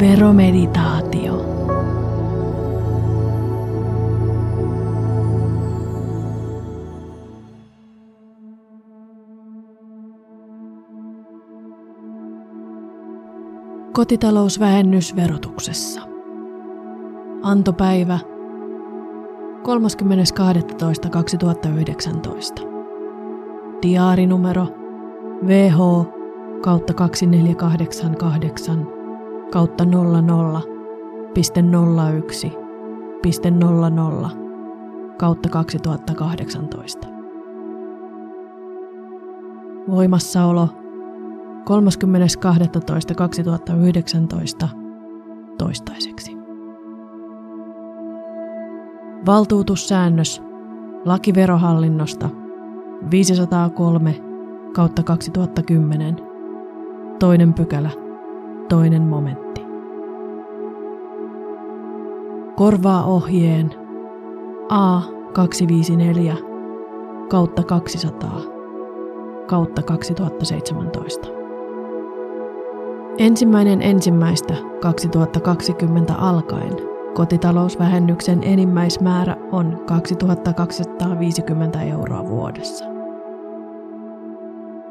Veromeditaatio. Kotitalousvähennys verotuksessa. Antopäivä 30.12.2019. Diaarinumero VH kautta 2488 kautta 00 piste 01 piste 00 kautta 2018. Voimassaolo 30.12.2019 toistaiseksi. Valtuutussäännös lakiverohallinnosta 503 kautta 2010 toinen pykälä toinen momentti. Korvaa ohjeen A254 kautta 200 kautta 2017. Ensimmäinen ensimmäistä 2020 alkaen kotitalousvähennyksen enimmäismäärä on 2250 euroa vuodessa.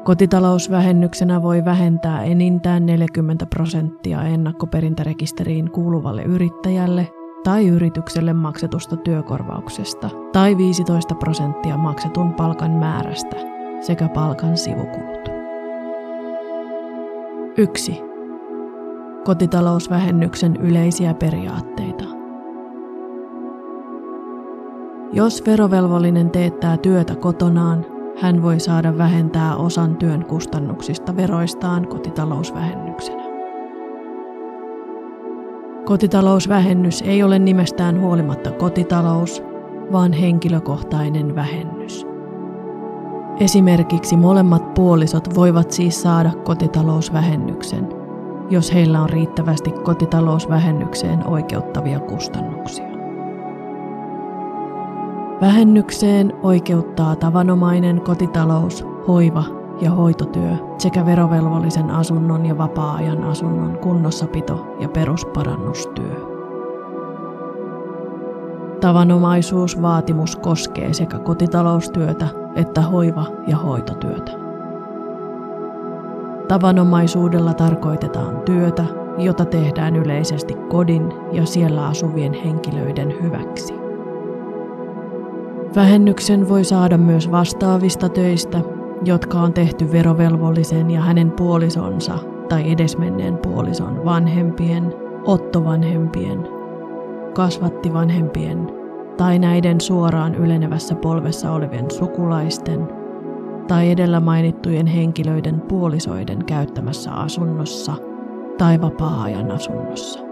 Kotitalousvähennyksenä voi vähentää enintään 40 prosenttia ennakkoperintärekisteriin kuuluvalle yrittäjälle tai yritykselle maksetusta työkorvauksesta tai 15 prosenttia maksetun palkan määrästä sekä palkan sivukulut. 1. Kotitalousvähennyksen yleisiä periaatteita. Jos verovelvollinen teettää työtä kotonaan, hän voi saada vähentää osan työn kustannuksista veroistaan kotitalousvähennyksenä. Kotitalousvähennys ei ole nimestään huolimatta kotitalous, vaan henkilökohtainen vähennys. Esimerkiksi molemmat puolisot voivat siis saada kotitalousvähennyksen, jos heillä on riittävästi kotitalousvähennykseen oikeuttavia kustannuksia. Vähennykseen oikeuttaa tavanomainen kotitalous, hoiva ja hoitotyö sekä verovelvollisen asunnon ja vapaa-ajan asunnon kunnossapito ja perusparannustyö. Tavanomaisuusvaatimus koskee sekä kotitaloustyötä että hoiva- ja hoitotyötä. Tavanomaisuudella tarkoitetaan työtä, jota tehdään yleisesti kodin ja siellä asuvien henkilöiden hyväksi. Vähennyksen voi saada myös vastaavista töistä, jotka on tehty verovelvollisen ja hänen puolisonsa tai edesmenneen puolison vanhempien, ottovanhempien, kasvattivanhempien tai näiden suoraan ylenevässä polvessa olevien sukulaisten tai edellä mainittujen henkilöiden puolisoiden käyttämässä asunnossa tai vapaa-ajan asunnossa.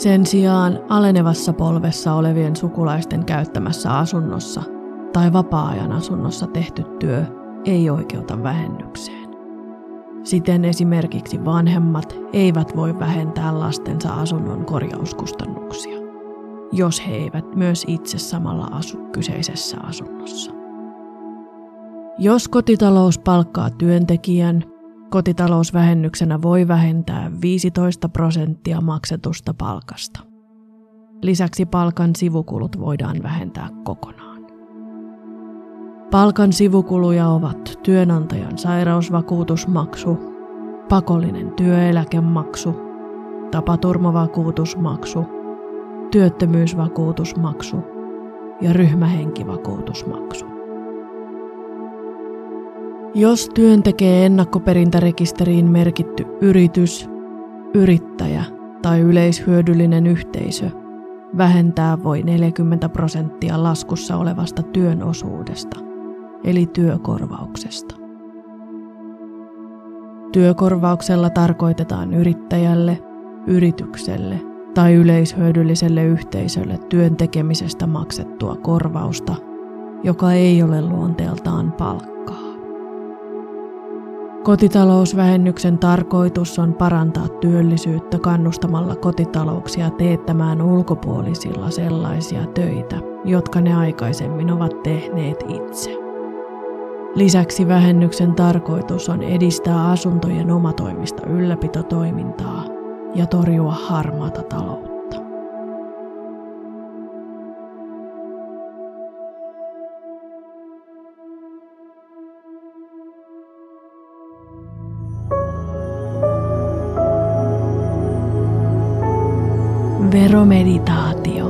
Sen sijaan alenevassa polvessa olevien sukulaisten käyttämässä asunnossa tai vapaa-ajan asunnossa tehty työ ei oikeuta vähennykseen. Siten esimerkiksi vanhemmat eivät voi vähentää lastensa asunnon korjauskustannuksia, jos he eivät myös itse samalla asu kyseisessä asunnossa. Jos kotitalous palkkaa työntekijän, Kotitalousvähennyksenä voi vähentää 15 prosenttia maksetusta palkasta. Lisäksi palkan sivukulut voidaan vähentää kokonaan. Palkan sivukuluja ovat työnantajan sairausvakuutusmaksu, pakollinen työeläkemaksu, tapaturmavakuutusmaksu, työttömyysvakuutusmaksu ja ryhmähenkivakuutusmaksu. Jos työn tekee ennakkoperintärekisteriin merkitty yritys, yrittäjä tai yleishyödyllinen yhteisö, vähentää voi 40 prosenttia laskussa olevasta työn osuudesta, eli työkorvauksesta. Työkorvauksella tarkoitetaan yrittäjälle, yritykselle tai yleishyödylliselle yhteisölle työn tekemisestä maksettua korvausta, joka ei ole luonteeltaan palkkaa. Kotitalousvähennyksen tarkoitus on parantaa työllisyyttä kannustamalla kotitalouksia teettämään ulkopuolisilla sellaisia töitä, jotka ne aikaisemmin ovat tehneet itse. Lisäksi vähennyksen tarkoitus on edistää asuntojen omatoimista ylläpitotoimintaa ja torjua harmaata taloutta. Veromeditaatio.